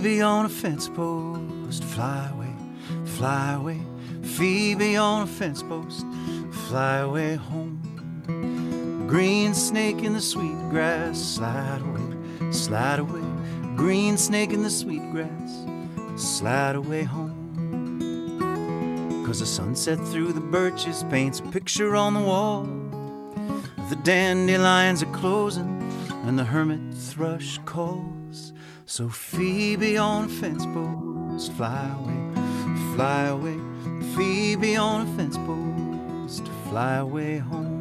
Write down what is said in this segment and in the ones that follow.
Phoebe on a fence post, fly away, fly away. Phoebe on a fence post, fly away home. Green snake in the sweet grass, slide away, slide away. Green snake in the sweet grass, slide away home. Cause the sunset through the birches paints a picture on the wall. The dandelions are closing and the hermit thrush calls. So Phoebe on a fence post, fly away, fly away. Phoebe on a fence post, fly away home.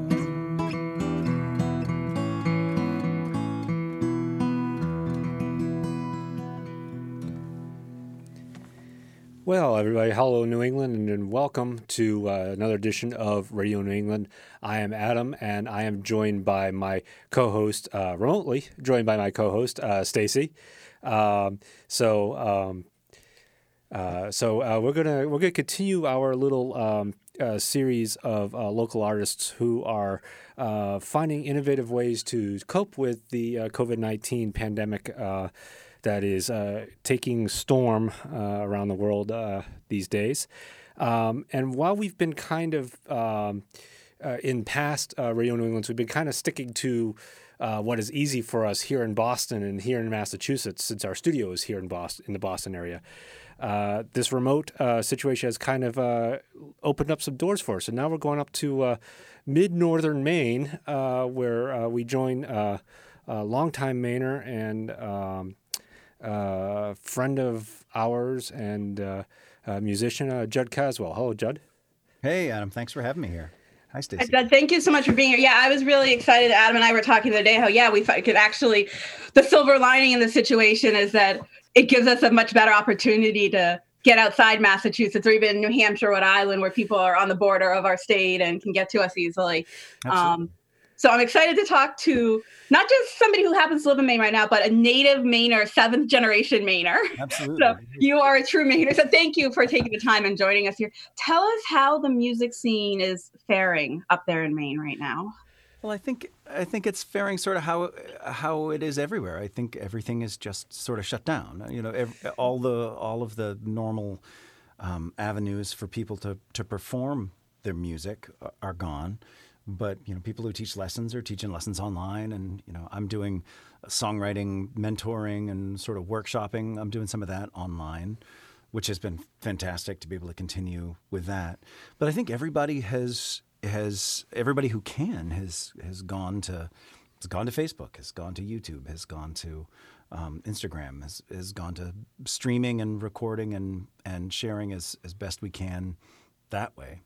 Well, everybody, hello, New England, and welcome to uh, another edition of Radio New England. I am Adam, and I am joined by my co-host uh, remotely, joined by my co-host uh, Stacy. Um, so, um, uh, so uh, we're gonna we're gonna continue our little um, uh, series of local artists who are finding innovative ways to cope with the COVID nineteen pandemic that is uh, taking storm uh, around the world uh, these days. Um, and while we've been kind of um, uh, in past uh, Radio New Englands, we've been kind of sticking to uh, what is easy for us here in Boston and here in Massachusetts, since our studio is here in Boston, in the Boston area. this remote situation has kind of opened up some doors for us, and now we're going up to mid northern Maine, where we join a longtime Mainer and um, uh, friend of ours and uh, musician uh, Judd Caswell. Hello, Judd. Hey, Adam. Thanks for having me here. Hi, Stacey. Thank you so much for being here. Yeah, I was really excited. Adam and I were talking the other day how, yeah, we could actually, the silver lining in the situation is that it gives us a much better opportunity to get outside Massachusetts or even New Hampshire, Rhode Island, where people are on the border of our state and can get to us easily. Um, so I'm excited to talk to not just somebody who happens to live in Maine right now, but a native Mainer, seventh generation Mainer. Absolutely. So you are a true Mainer. So thank you for taking the time and joining us here. Tell us how the music scene is faring up there in Maine right now. Well, I think I think it's faring sort of how how it is everywhere. I think everything is just sort of shut down. You know, every, all the all of the normal um, avenues for people to to perform their music are gone but you know people who teach lessons are teaching lessons online and you know i'm doing songwriting mentoring and sort of workshopping i'm doing some of that online which has been fantastic to be able to continue with that but i think everybody has has everybody who can has has gone to has gone to facebook has gone to youtube has gone to um, Instagram has, has gone to streaming and recording and, and sharing as, as best we can that way.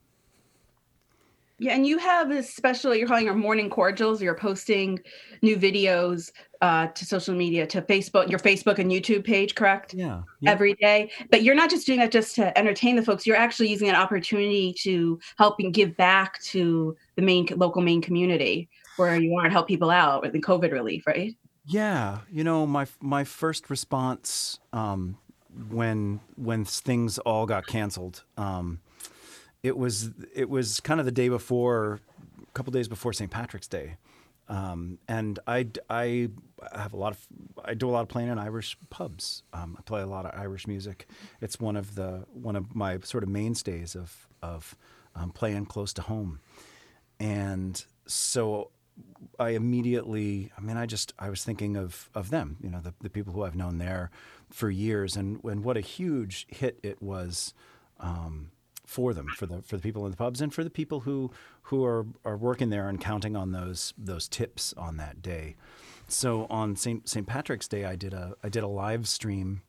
Yeah, and you have this special, you're calling your morning cordials. You're posting new videos uh, to social media, to Facebook, your Facebook and YouTube page, correct? Yeah, yeah. Every day. But you're not just doing that just to entertain the folks. You're actually using an opportunity to help and give back to the Maine local Maine community where you want to help people out with the COVID relief, right? Yeah. You know, my my first response um, when when things all got canceled. Um, it was it was kind of the day before, a couple days before St. Patrick's Day, um, and I I have a lot of I do a lot of playing in Irish pubs. Um, I play a lot of Irish music. It's one of the one of my sort of mainstays of of um, playing close to home, and so I immediately, I mean, I just, I was thinking of, of them, you know, the, the people who I've known there for years and, and what a huge hit it was um, for them, for the for the people in the pubs, and for the people who who are are working there and counting on those those tips on that day. So on St. St. Patrick's Day, I did a I did a live stream,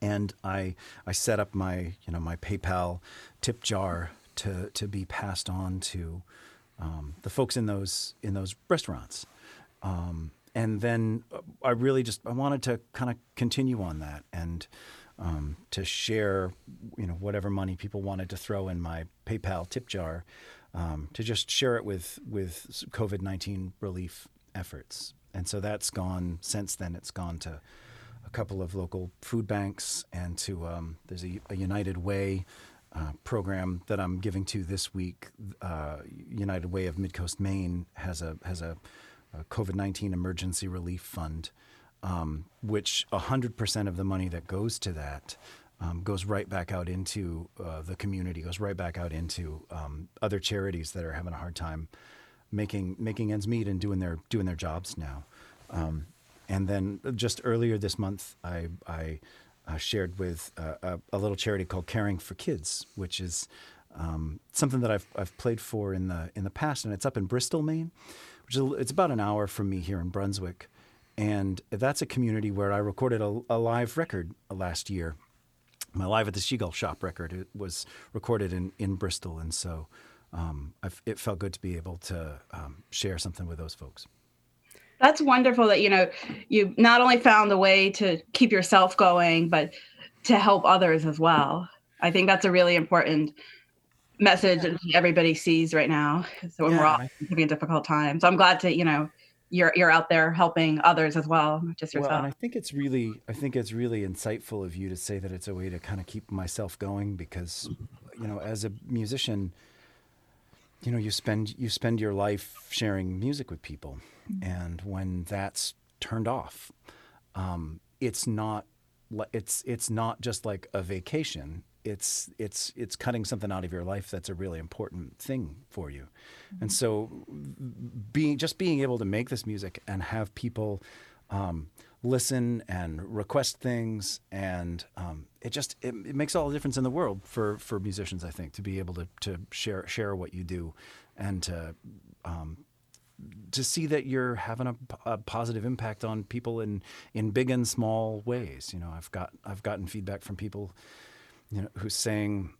and I I set up my you know my PayPal tip jar to to be passed on to um, the folks in those in those restaurants. Um, and then I really just I wanted to kind of continue on that and um, to share, you know, whatever money people wanted to throw in my PayPal tip jar, um, to just share it with with COVID nineteen relief efforts. And so that's gone since then. It's gone to a couple of local food banks and to um, there's a, a, United Way uh, program that I'm giving to this week. Uh, United Way of Midcoast Maine has a has a, a COVID nineteen emergency relief fund um, which 100% of the money that goes to that um, goes right back out into uh, the community, goes right back out into um, other charities that are having a hard time making making ends meet and doing their doing their jobs now. Um, and then just earlier this month, I, I uh, shared with uh, a, a, little charity called Caring for Kids, which is um, something that I've, I've played for in the in the past, and it's up in Bristol, Maine, which is it's about an hour from me here in Brunswick, and that's a community where I recorded a, a live record last year. My live at the Seagull Shop record it was recorded in in Bristol, and so um, it felt good to be able to um, share something with those folks. That's wonderful that you know you not only found a way to keep yourself going, but to help others as well. I think that's a really important message that everybody sees right now. So when yeah, we're all having a difficult time. So I'm glad to, you know, you're you're out there helping others as well, just yourself. Well, and I think it's really I think it's really insightful of you to say that it's a way to kind of keep myself going because you know, as a musician, you know, you spend you spend your life sharing music with people, mm-hmm. and when that's turned off, um, it's not it's it's not just like a vacation it's it's it's cutting something out of your life that's a really important thing for you. Mm-hmm. And so being just being able to make this music and have people um, listen and request things and um, it just it, it, makes all the difference in the world for for musicians I think to be able to to share share what you do and to um, to see that you're having a, a, positive impact on people in in big and small ways you know I've got I've gotten feedback from people you know, who's saying,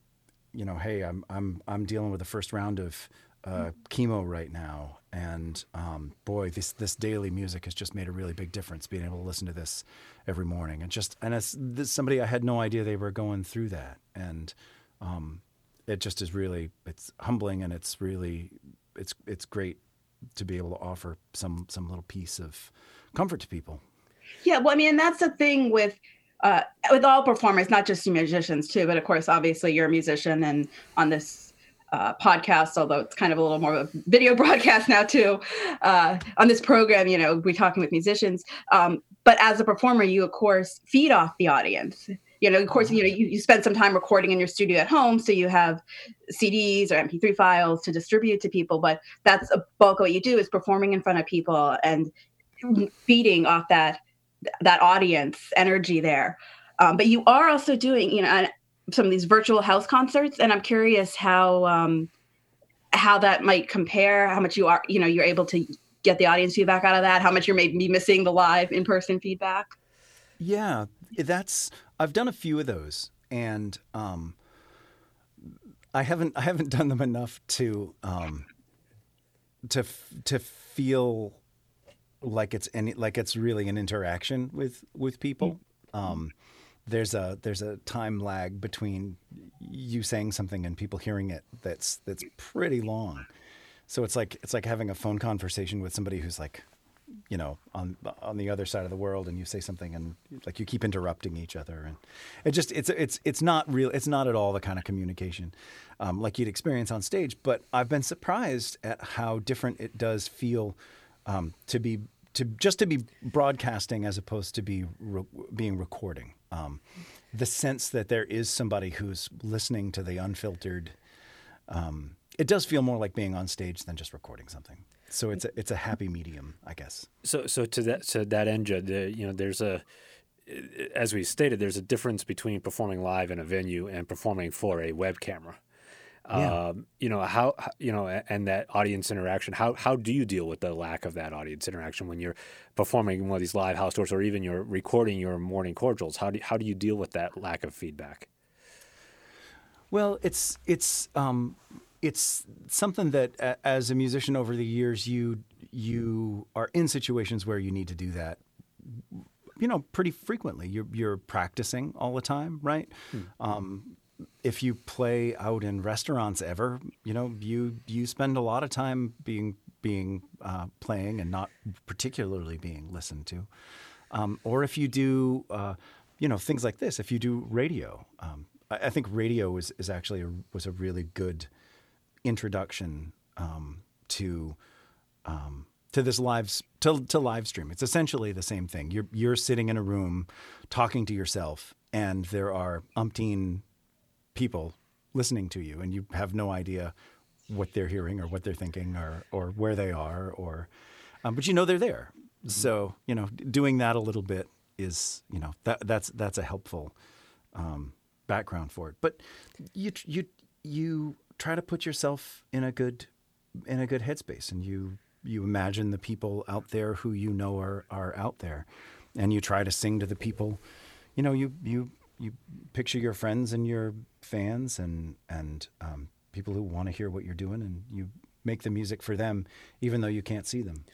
you know, hey, I'm I'm I'm dealing with the first round of uh, chemo right now, and um, boy, this this daily music has just made a really big difference. Being able to listen to this every morning, and just and as this, somebody I had no idea they were going through that, and um, it just is really it's humbling, and it's really it's it's great to be able to offer some some little piece of comfort to people. Yeah, well, I mean, that's the thing with uh, with all performers, not just musicians too, but of course, obviously you're a musician and on this uh, podcast, although it's kind of a little more of a video broadcast now too. Uh, on this program, you know, we're talking with musicians. Um, but as a performer, you of course feed off the audience. You know, of course, you know, you, you spend some time recording in your studio at home, so you have CDs or MP3 files to distribute to people. But that's a bulk of what you do is performing in front of people and feeding off that that audience energy there. Um, but you are also doing, you know, some of these virtual house concerts, and I'm curious how um, how that might compare. How much you are, you know, you're able to get the audience feedback out of that. How much you're maybe missing the live in person feedback. Yeah, that's. I've done a few of those, and um, I haven't I haven't done them enough to um, to to feel like it's any like it's really an interaction with with people. Mm-hmm. Um, there's a there's a time lag between you saying something and people hearing it that's that's pretty long. So it's like it's like having a phone conversation with somebody who's like, you know, on on the other side of the world, and you say something, and like you keep interrupting each other, and it just it's it's it's not real. It's not at all the kind of communication um, like you'd experience on stage. But I've been surprised at how different it does feel um, to be to just to be broadcasting as opposed to be re- being recording. Um, the sense that there is somebody who's listening to the unfiltered. Um, it does feel more like being on stage than just recording something. So it's a, it's a happy medium, I guess. So so to that to that end, the, you know, there's a as we stated, there's a difference between performing live in a venue and performing for a web camera. Yeah. Um, you know how you know and that audience interaction how how do you deal with the lack of that audience interaction when you're performing one of these live house tours or even you're recording your morning cordials how do how do you deal with that lack of feedback well it's it's um, it's something that as a musician over the years you you are in situations where you need to do that you know pretty frequently you're you're practicing all the time right hmm. um, if you play out in restaurants ever, you know, you you spend a lot of time being being uh, playing and not particularly being listened to. Um, or if you do, uh, you know, things like this. If you do radio, um, I, I, think radio is is actually a, was a really good introduction um, to um, to this live to to live stream. It's essentially the same thing. You're you're sitting in a room talking to yourself, and there are umpteen people listening to you, and you have no idea what they're hearing or what they're thinking or or where they are or um, but you know they're there. So you know doing that a little bit is you know that that's that's a helpful um, background for it. But you you you try to put yourself in a good in a good headspace, and you you imagine the people out there who you know are are out there, and you try to sing to the people. You know, you you you picture your friends and your fans and and um, people who want to hear what you're doing, and you make the music for them, even though you can't see them.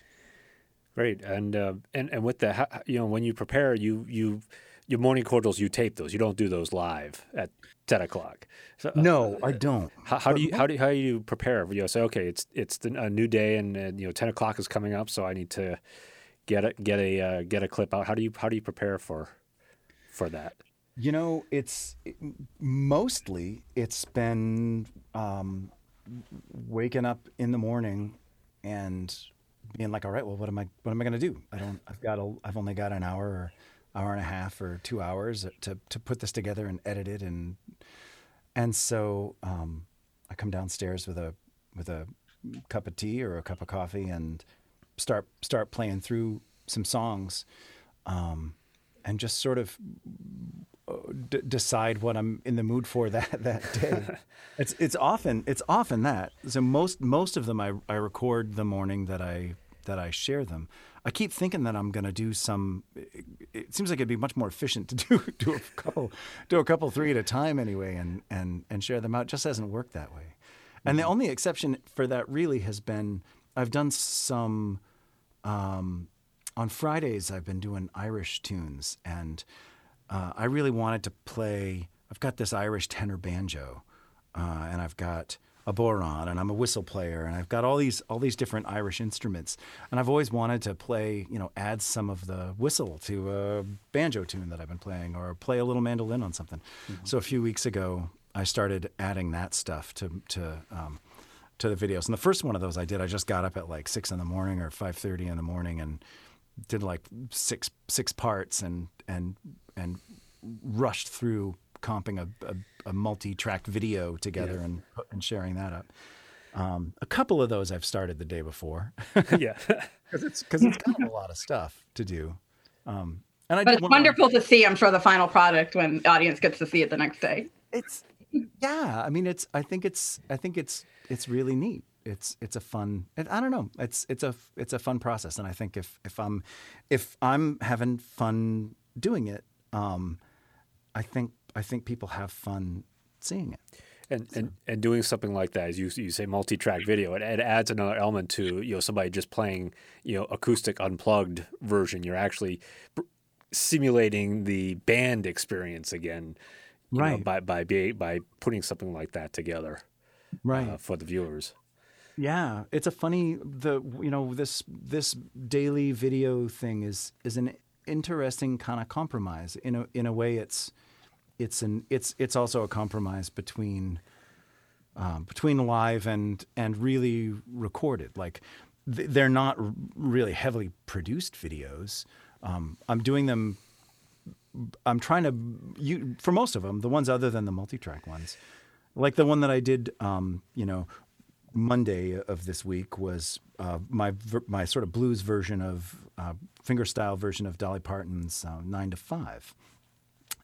Great, and uh, and and with the you know when you prepare, you you your morning cordials you tape those. You don't do those live at ten o'clock. So, uh, no, uh, I don't. How, how do you how do you, how do you prepare? You know, say okay, it's it's the, a new day, and, and, you know ten o'clock is coming up, so I need to get a get a uh, get a clip out. How do you how do you prepare for for that? You know, it's it, mostly it's been um, waking up in the morning and being like, all right, well, what am I what am I going to do? I don't. I've got a. I've only got an hour or hour and a half or two hours to to put this together and edit it and and so um, I come downstairs with a with a cup of tea or a cup of coffee and start start playing through some songs um, and just sort of uh, d- decide what I'm in the mood for that that day. it's it's often it's often that. So most most of them I, I record the morning that I that I share them. I keep thinking that I'm going to do some. It seems like it'd be much more efficient to do do a couple, do a couple three at a time anyway, and and and share them out. It just hasn't worked that way. And the mm-hmm. only exception for that really has been I've done some. Um, on Fridays, I've been doing Irish tunes, and uh, I really wanted to play. I've got this Irish tenor banjo, uh, and I've got a bodhrán and I'm a whistle player and I've got all these all these different Irish instruments and I've always wanted to play you know add some of the whistle to a banjo tune that I've been playing or play a little mandolin on something. Mm-hmm. So a few weeks ago I started adding that stuff to to um, to the videos and the first one of those I did I just got up at like six in the morning or five thirty in the morning and did like six six parts and and and rushed through comping a, a, a multi-track video together yeah. and and sharing that up. Um, a couple of those I've started the day before. yeah, because it's because it's got a lot of stuff to do. Um, and I but it's wonderful to see. I'm sure the final product when the audience gets to see it the next day. It's yeah. I mean, it's. I think it's. I think it's. It's really neat. It's. It's a fun. I don't know. It's. It's a. It's a fun process, and I think if if I'm, if I'm having fun doing it, um, I think I think people have fun seeing it. And, so. and and doing something like that, as you you say, multi-track video, it, it adds another element to you know somebody just playing you know acoustic unplugged version. You're actually simulating the band experience again, right? Know, by by by putting something like that together, right, uh, for the viewers. Yeah, it's a funny the you know this this daily video thing is is an interesting kind of compromise in a in a way it's it's an it's it's also a compromise between um, between live and and really recorded. Like th- they're not really heavily produced videos. Um, I'm doing them. I'm trying to you for most of them, the ones other than the multi-track ones, like the one that I did. Um, you know, Monday of this week was uh, my my sort of blues version of uh, fingerstyle version of Dolly Parton's uh, Nine to Five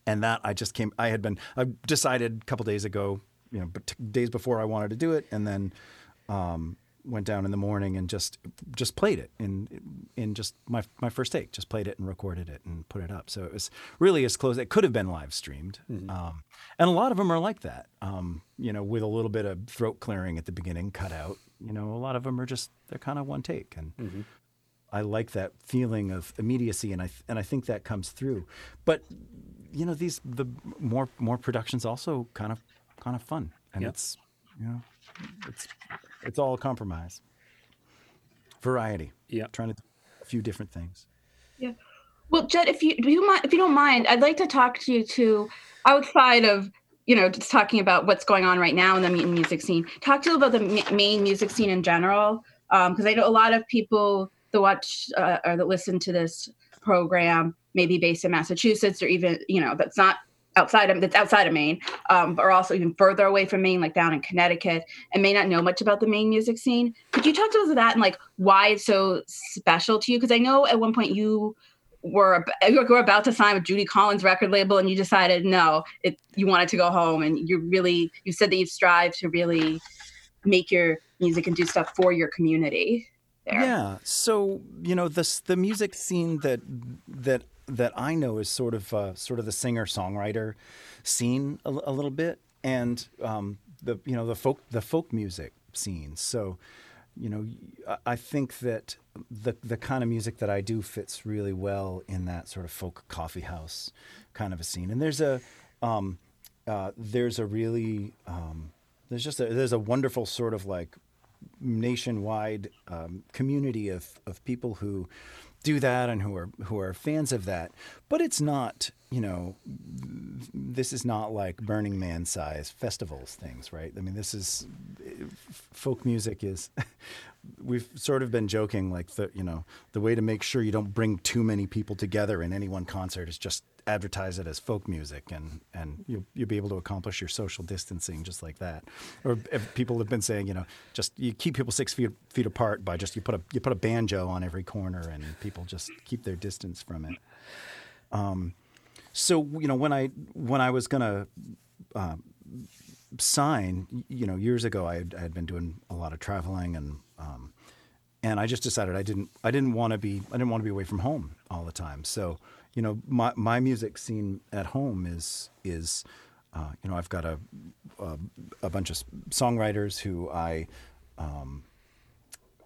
and that I just came. I had been. I decided a couple days ago, you know, but days before I wanted to do it, and then um, went down in the morning and just just played it in in just my my first take. Just played it and recorded it and put it up. So it was really as close. It could have been live streamed, mm-hmm. um, and a lot of them are like that. Um, you know, with a little bit of throat clearing at the beginning, cut out. You know, a lot of them are just they're kind of one take and. Mm-hmm. I like that feeling of immediacy, and I and I think that comes through. But you know these the more more productions also kind of kind of fun, and yep. it's you know it's it's all a compromise. Variety. Yeah, trying to do a few different things. Yeah. Well, Judd, if you do you mind, if you don't mind, I'd like to talk to you to outside of you know just talking about what's going on right now in the music scene. Talk to you about the Maine music scene in general, because um, I know a lot of people that watch uh, or that listen to this program, maybe based in Massachusetts or even you know that's not outside of that's outside of Maine, um, or also even further away from Maine, like down in Connecticut, and may not know much about the Maine music scene. Could you talk to us about that and like why it's so special to you? Because I know at one point you were you were about to sign with Judy Collins record label, and you decided no, it you wanted to go home, and you really you said that you strive to really make your music and do stuff for your community. There. Yeah. So you know the the music scene that that that I know is sort of uh, sort of the singer songwriter scene a, a, little bit, and um, the you know the folk the folk music scene. So you know I think that the the kind of music that I do fits really well in that sort of folk coffee house kind of a scene. And there's a um, uh, there's a really um, there's just a, there's a wonderful sort of like nationwide um, community of of people who do that and who are who are fans of that. But it's not, you know, this is not like Burning Man size festivals things, right? I mean, this is folk music is we've sort of been joking like the you know the way to make sure you don't bring too many people together in any one concert is just advertise it as folk music and and you'll, you'll be able to accomplish your social distancing just like that or people have been saying you know just you keep people six feet feet apart by just you put a you put a banjo on every corner and people just keep their distance from it um, so you know when I when I was gonna uh, sign you know years ago I had, I had been doing a lot of traveling and um, and I just decided I didn't I didn't want to be I didn't want to be away from home all the time. So you know my my music scene at home is is uh, you know I've got a, a, a bunch of songwriters who I um,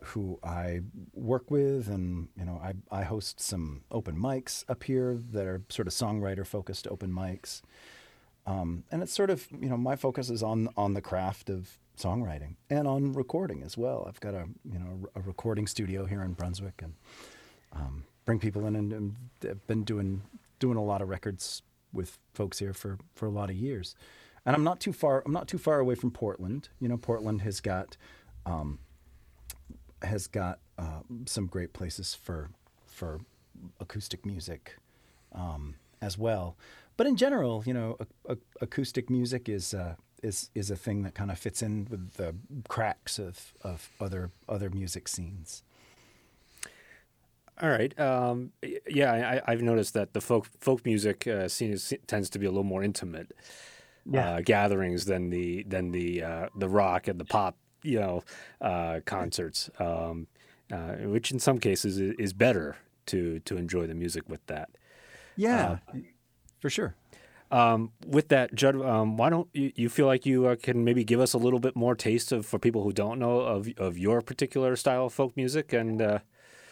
who I work with, and you know I I host some open mics up here that are sort of songwriter focused open mics. Um, and it's sort of you know my focus is on on the craft of songwriting and on recording as well. I've got a you know a recording studio here in Brunswick and um, bring people in and, and I've been doing doing a lot of records with folks here for for a lot of years. And I'm not too far. I'm not too far away from Portland. You know, Portland has got um, has got uh, some great places for for acoustic music um, as well. But in general, you know, a, a, acoustic music is uh, is is a thing that kind of fits in with the cracks of, of other other music scenes. All right. Um, yeah, I, have noticed that the folk folk music uh, scene is, tends to be a little more intimate yeah. uh, gatherings than the than the uh, the rock and the pop you know uh, concerts, um, uh, which in some cases is better to to enjoy the music with that. Yeah, uh, for sure. Um, with that, Judd, um, why don't you, you feel like you uh, can maybe give us a little bit more taste of for people who don't know of of your particular style of folk music and. Uh,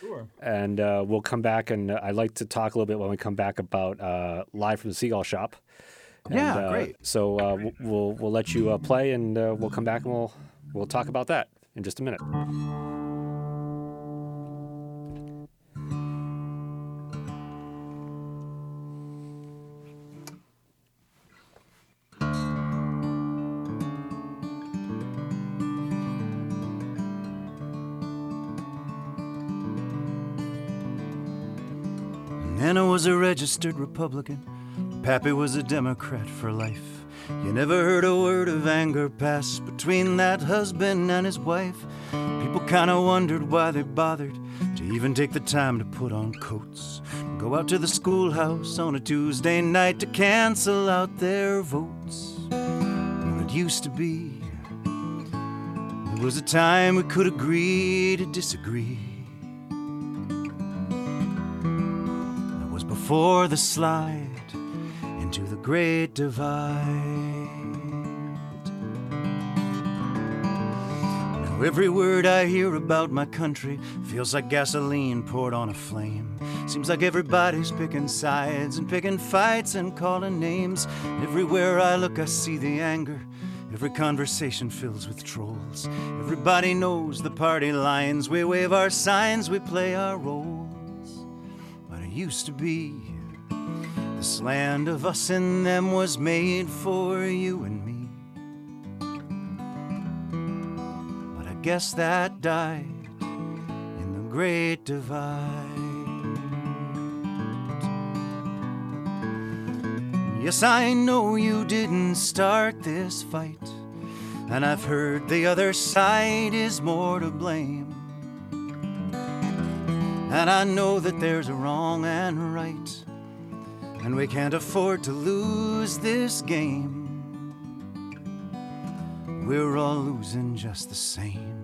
Sure. And uh, we'll come back, and uh, I'd like to talk a little bit when we come back about uh, live from the Seagull Shop. And, yeah, uh, great. So we'll we'll let you play, and we'll come back and we'll we'll talk about that in just a minute. Nana was a registered Republican. Pappy was a Democrat for life. You never heard a word of anger pass between that husband and his wife. People kinda wondered why they bothered to even take the time to put on coats. Go out to the schoolhouse on a Tuesday night to cancel out their votes. It used to be. There was a time we could agree to disagree. That was before the slide into the great divide. Now, every word I hear about my country feels like gasoline poured on a flame. Seems like everybody's picking sides and picking fights and calling names. Everywhere I look, I see the anger. Every conversation fills with trolls. Everybody knows the party lines. We wave our signs, we play our roles But it used to be. This land of us and them was made for you and me. But I guess that died in the great divide. Yes, I know you didn't start this fight, and I've heard the other side is more to blame. And I know that there's a wrong and right, and we can't afford to lose this game. We're all losing just the same.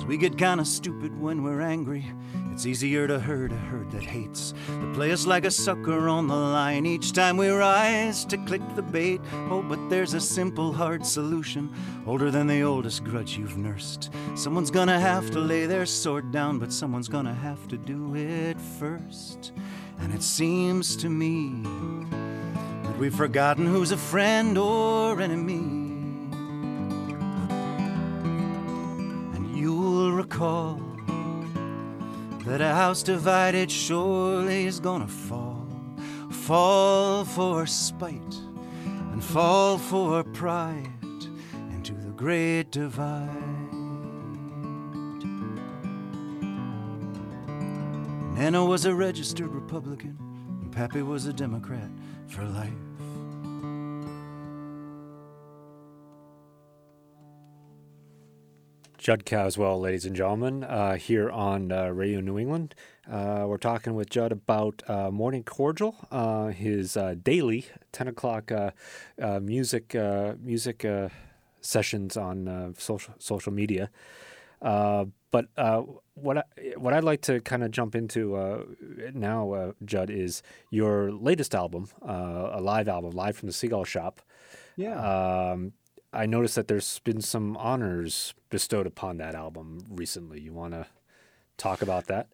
Cause we get kinda stupid when we're angry. It's easier to hurt a herd that hates. They play us like a sucker on the line each time we rise to click the bait. Oh, but there's a simple, hard solution, older than the oldest grudge you've nursed. Someone's gonna have to lay their sword down, but someone's gonna have to do it first. And it seems to me that we've forgotten who's a friend or enemy. Recall that a house divided surely is gonna fall. Fall for spite and fall for pride into the great divide. Nana was a registered Republican, and Pappy was a Democrat for life. Judd Caswell, ladies and gentlemen, uh, here on uh, Radio New England. Uh, we're talking with Judd about uh, Morning Cordial, uh, his uh, daily 10 o'clock music music sessions on social social media. but what I, what I'd like to kind of jump into now, Judd, is your latest album, a live album, live from the Seagull Shop. Yeah. Um, I noticed that there's been some honors bestowed upon that album recently. You want to talk about that?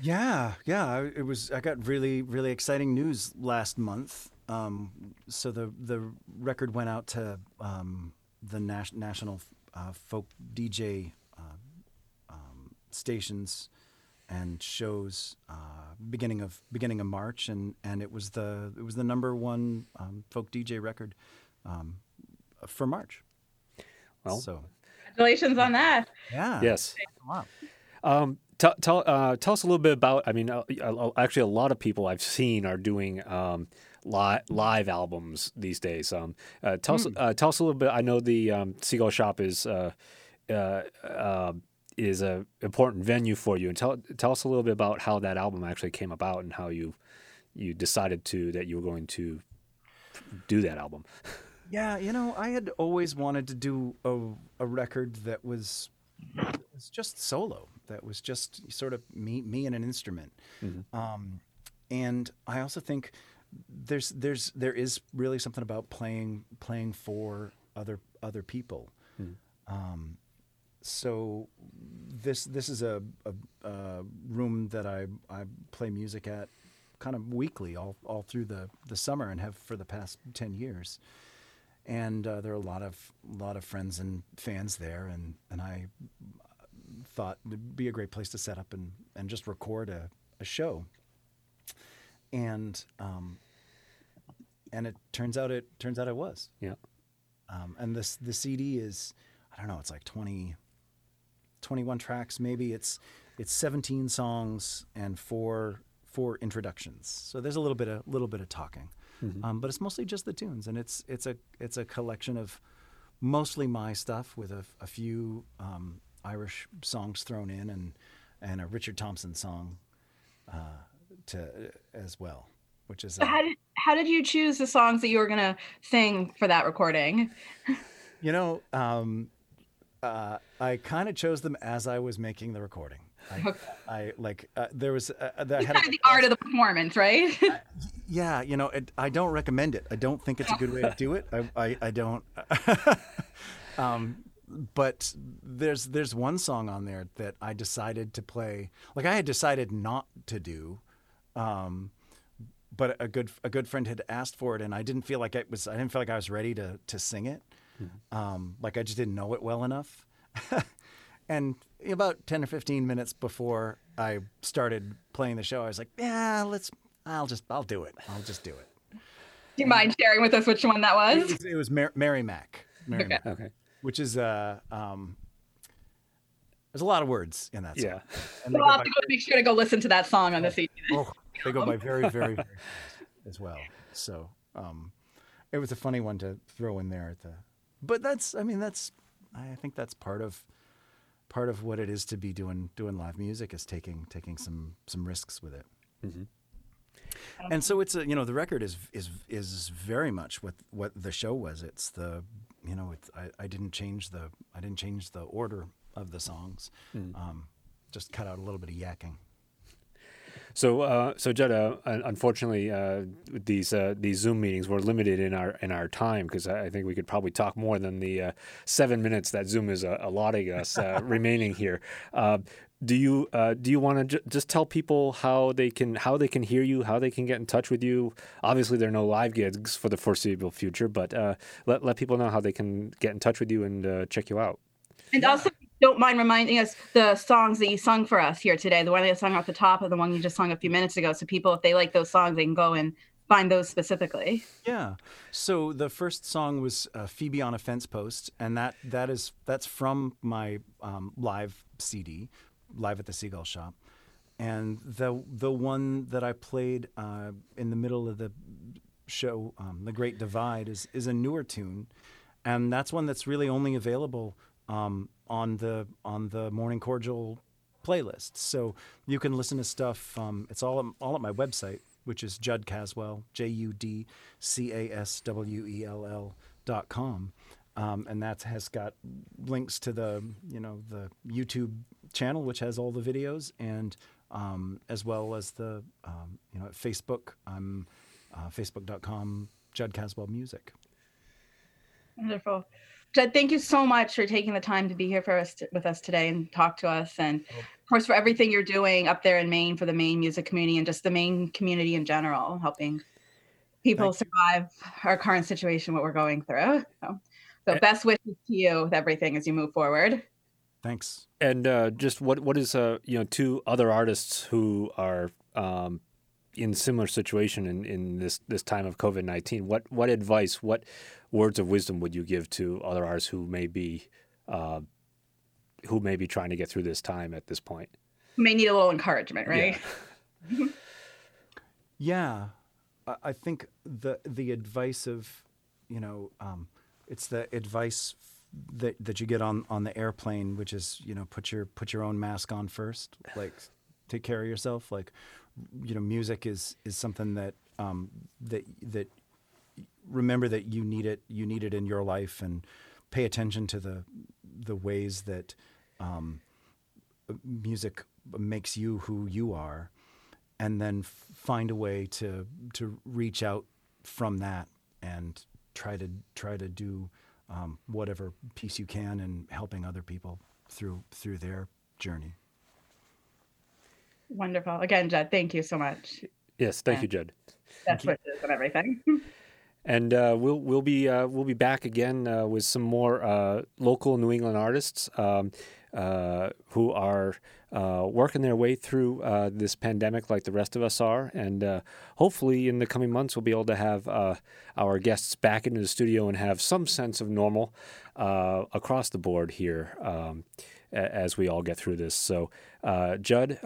Yeah, yeah. It was. I got really, really exciting news last month. Um, so the the record went out to um, the nas- national uh, folk DJ uh, um, stations and shows uh, beginning of beginning of March, and, and it was the it was the number one um, folk DJ record um, for March. Well, so Congratulations on that. yeah, yes. Wow. Um, tell tell uh, tell us a little bit about. I mean, uh, uh, actually, a lot of people I've seen are doing um, live live albums these days. Um, uh, tell us uh, tell us a little bit. I know the um, Seagull Shop is uh, uh, uh, is a important venue for you, and tell tell us a little bit about how that album actually came about and how you you decided to that you were going to do that album. Yeah, you know, I had always wanted to do a, a record that was was just solo. That was just sort of me me and an instrument. Um, and I also think there's there's there is really something about playing playing for other other people. Um, so this this is a, a, a room that I, I play music at kind of weekly all, all through the, the summer and have for the past 10 years and uh, there are a lot of lot of friends and fans there, and and I thought it'd be a great place to set up and and just record a, a show. And um, and it turns out it turns out it was. Yeah. Um, and this the CD is I don't know it's like 20, 21 tracks maybe it's it's 17 songs and four four introductions so there's a little bit of little bit of talking um, but it's mostly just the tunes and it's it's a it's a collection of mostly my stuff with a, a few um, Irish songs thrown in and and a Richard Thompson song uh, to as well which is So a, how did how did you choose the songs that you were gonna sing for that recording? You know, um, uh, I kind of chose them as I was making the recording. I, I like uh, there was uh, uh, that had kind of the art of the performance, right? yeah, you know, it, I don't recommend it. I don't think it's a good way to do it. I I, I don't. um, but there's there's one song on there that I decided to play. Like I had decided not to do. Um, but a good a good friend had asked for it, and I didn't feel like it was. I didn't feel like I was ready to to sing it. Um, like I just didn't know it well enough. and about ten or fifteen minutes before I started playing the show, I was like, "Yeah, let's. I'll just. I'll do it. I'll just do it." Do you mind sharing with us which one that It was? was, it was Mar- Mary Mac. Mary Okay. Mac, Okay. which is uh um. There's a lot of words in that song. Yeah. And they We'll go have by- to go make sure to go listen to that song on the CD. oh, they go by very, very, very fast as well. So um, it was a funny one to throw in there at the. But that's, I mean, that's, I think that's part of, part of what it is to be doing doing live music is taking taking some some risks with it. And so it's a you know the record is is is very much what what the show was. It's the you know it's, I I didn't change the I didn't change the order of the songs. Um, just cut out a little bit of yakking. So, uh, so Judd, uh, unfortunately, uh, these uh, these Zoom meetings were limited in our in our time because I I think we could probably talk more than the uh, seven minutes that Zoom is uh, allotting us uh, remaining here. Uh, do you uh, do you want to ju- just tell people how they can how they can hear you, how they can get in touch with you? Obviously, there are no live gigs for the foreseeable future, but uh, let let people know how they can get in touch with you and uh, check you out. And also, don't mind reminding us the songs that you sung for us here today. The one that you sung off the top of the one you just sung a few minutes ago. So people, if they like those songs, they can go and find those specifically. Yeah. So the first song was uh, Phoebe on a fence post, and that that is that's from my um, live CD, live at the Seagull Shop, and the the one that I played uh, in the middle of the show, um, The Great Divide, is is a newer tune, and that's one that's really only available um, on the on the Morning Cordial playlist. So you can listen to stuff. Um, it's all all at my website, which is Judd Caswell, J U D C A S W E L L dot com, um, and that has got links to the you know the YouTube channel, which has all the videos, and um, as well as the um, you know at Facebook. I'm uh, facebook.com Judd Caswell Music. Wonderful. Judd, thank you so much for taking the time to be here for us with us today and talk to us, and of course for everything you're doing up there in Maine for the Maine music community and just the Maine community in general, helping people Thank survive our current situation, what we're going through. So, so best wishes to you with everything as you move forward. Thanks. And uh, just what what is uh you know two other artists who are um, in similar situation in, in this this time of COVID nineteen? What what advice, what words of wisdom would you give to other artists who may be uh, who may be trying to get through this time at this point? May need a little encouragement, right? Yeah, I, I think the the advice of, you know, um, it's the advice that that you get on on the airplane, which is you know put your put your own mask on first, like take care of yourself. Like, you know, music is is something that um, that that remember that you need it you need it in your life and pay attention to the the ways that um, music makes you who you are and then find a way to to reach out from that and try to try to do um, whatever piece you can in helping other people through through their journey. Wonderful. Again, Judd, thank you so much. Yes, thank you, Judd. Best wishes and everything. And uh, we'll we'll be uh, we'll be back again uh, with some more uh, local New England artists um, uh, who are uh, working their way through uh, this pandemic like the rest of us are. And uh, hopefully, in the coming months, we'll be able to have uh, our guests back into the studio and have some sense of normal uh, across the board here um, as we all get through this. So, uh, Judd.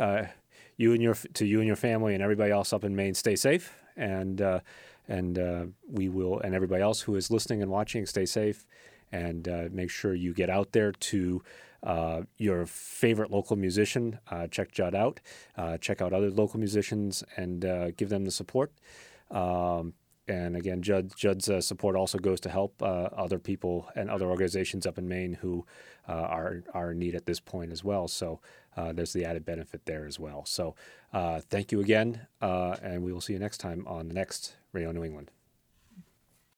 You and your to you and your family and everybody else up in Maine, stay safe, and uh, and uh, we will and everybody else who is listening and watching, stay safe, and uh, make sure you get out there to uh, your favorite local musician. Uh, check Judd out, uh, check out other local musicians, and give them the support. Um, and again, Judd, Judd's uh, support also goes to help uh, other people and other organizations up in Maine who uh, are are in need at this point as well. So uh, there's the added benefit there as well. So uh, thank you again, uh, and we will see you next time on the next Radio New England.